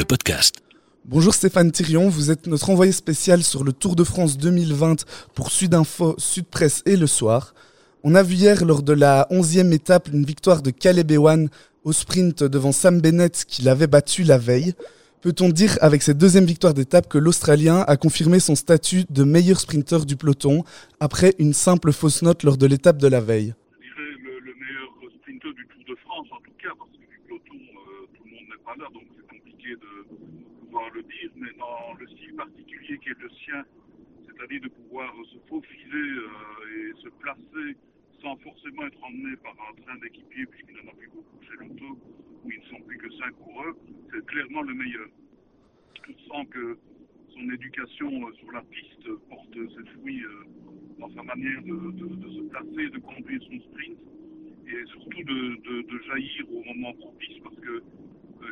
le podcast. Bonjour Stéphane Thirion, vous êtes notre envoyé spécial sur le Tour de France 2020 pour Sudinfo, Sud Presse et Le Soir. On a vu hier lors de la 11e étape une victoire de Caleb Ewan au sprint devant Sam Bennett qui l'avait battu la veille. Peut-on dire avec cette deuxième victoire d'étape que l'Australien a confirmé son statut de meilleur sprinter du peloton après une simple fausse note lors de l'étape de la veille? Je dirais le, le meilleur sprinter du Tour de France en tout cas parce que du peloton euh, tout le monde n'est pas là donc c'est de pouvoir le dire mais dans le style particulier qui est le sien c'est-à-dire de pouvoir se faufiler euh, et se placer sans forcément être emmené par un train d'équipiers puisqu'il n'en a plus beaucoup chez l'auto où ils ne sont plus que cinq coureurs, c'est clairement le meilleur. On sent que son éducation euh, sur la piste porte ses fruits euh, dans sa manière de, se placer, de conduire son sprint et surtout de, de jaillir au moment propice parce que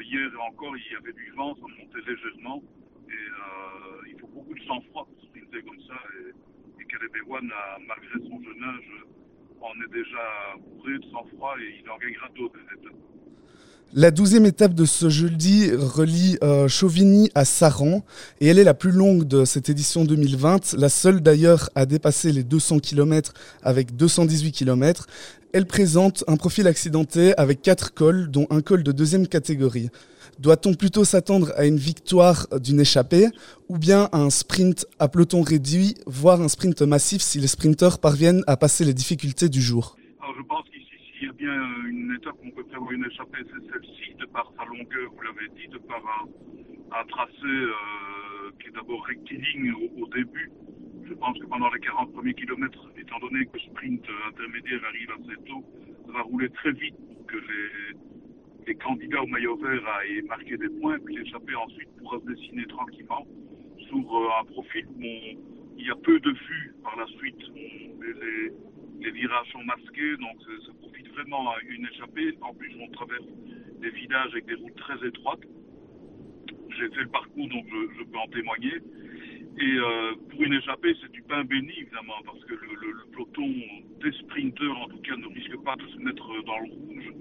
hier encore il y avait du vent, ça montait légèrement et euh, il faut beaucoup de sang-froid pour sprinter comme ça et, et malgré son jeune âge, en est déjà bourré de sang-froid et il en gagnera d'autres étapes. La douzième étape de ce jeudi relie euh, Chauvigny à Saran et elle est la plus longue de cette édition 2020, la seule d'ailleurs à dépasser les 200 km avec 218 km. Elle présente un profil accidenté avec quatre cols, dont un col de deuxième catégorie. Doit-on plutôt s'attendre à une victoire d'une échappée ou bien à un sprint à peloton réduit, voire un sprint massif si les sprinteurs parviennent à passer les difficultés du jour Alors je pense qu'ici, s'il y a bien une étape où on peut prévoir une échappée, c'est celle-ci, de par sa longueur, vous l'avez dit, de par un, tracé euh, qui est d'abord rectiligne au, début. Je pense que pendant les 40 premiers kilomètres, étant donné que le sprint intermédiaire arrive assez tôt, ça va rouler très vite pour que les, candidats au maillot vert aient marqué des points, puis l'échappée ensuite pourra se dessiner tranquillement sur euh, un profil où il y a peu de vues par la suite. Les, virages sont masqués, donc ça profite vraiment à une échappée. En plus, on traverse des villages avec des routes très étroites. J'ai fait le parcours, donc je, peux en témoigner. Et euh, pour une échappée, c'est du pain béni, évidemment, parce que le, le, le, peloton des sprinteurs, en tout cas, ne risque pas de se mettre dans le rouge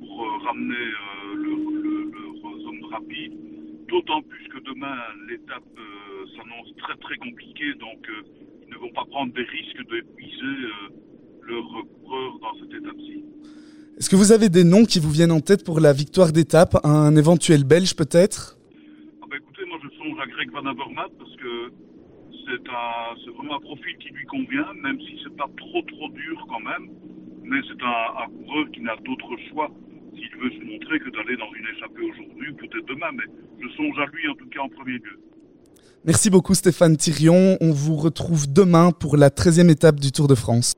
pour euh, ramener euh, leur zone rapide. D'autant plus que demain, l'étape euh, s'annonce très très compliquée, donc ils ne vont pas prendre des risques d'épuiser leurs coureurs dans cette étape-ci. Est-ce que vous avez des noms qui vous viennent en tête pour la victoire d'étape Un éventuel belge peut-être? Ah bah Écoutez, moi je songe à Greg Van Avermaet parce que c'est vraiment un profil qui lui convient, même si c'est pas trop trop dur quand même. Mais c'est un, un, coureur qui n'a d'autre choix s'il veut se montrer que d'aller dans une échappée aujourd'hui ou peut-être demain. Mais je songe à lui en tout cas en premier lieu. Merci beaucoup Stéphane Thirion. On vous retrouve demain pour la 13e étape du Tour de France.